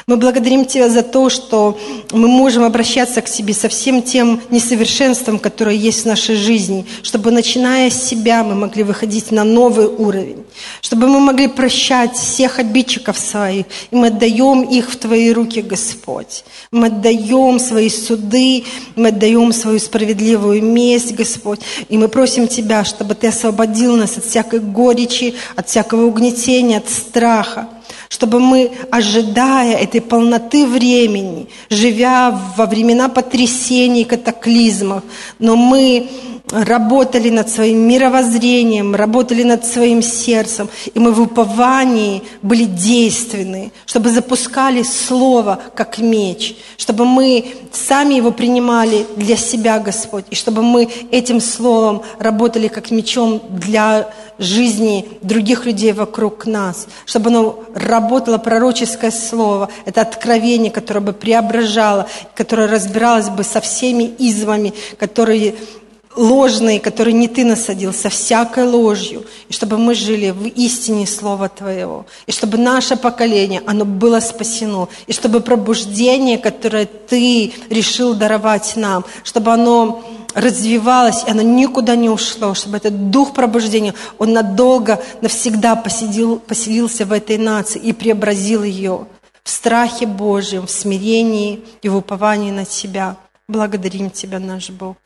Мы благодарим Тебя за то, что мы можем обращаться к Тебе со всем тем несовершенством, которое есть в нашей жизни, чтобы, начиная с себя, мы могли выходить на новый уровень, чтобы мы могли прощать всех обидчиков своих, и мы отдаем их в Твои руки, Господь. Мы отдаем свои суды, мы отдаем свою справедливую месть, Господь, и мы просим Тебя, чтобы Ты освободил нас от всякой горечи, от всякого угнетения, от страха, чтобы мы, ожидая этой полноты времени, живя во времена потрясений, катаклизмов, но мы работали над своим мировоззрением, работали над своим сердцем, и мы в уповании были действенны, чтобы запускали Слово как меч, чтобы мы сами его принимали для себя, Господь, и чтобы мы этим Словом работали как мечом для жизни других людей вокруг нас, чтобы оно работало пророческое слово, это откровение, которое бы преображало, которое разбиралось бы со всеми извами, которые ложные, которые не ты насадил, со всякой ложью, и чтобы мы жили в истине Слова Твоего, и чтобы наше поколение, оно было спасено, и чтобы пробуждение, которое Ты решил даровать нам, чтобы оно развивалось, и оно никуда не ушло, чтобы этот дух пробуждения, он надолго, навсегда посидел, поселился в этой нации и преобразил ее в страхе Божьем, в смирении и в уповании на Тебя. Благодарим Тебя, наш Бог.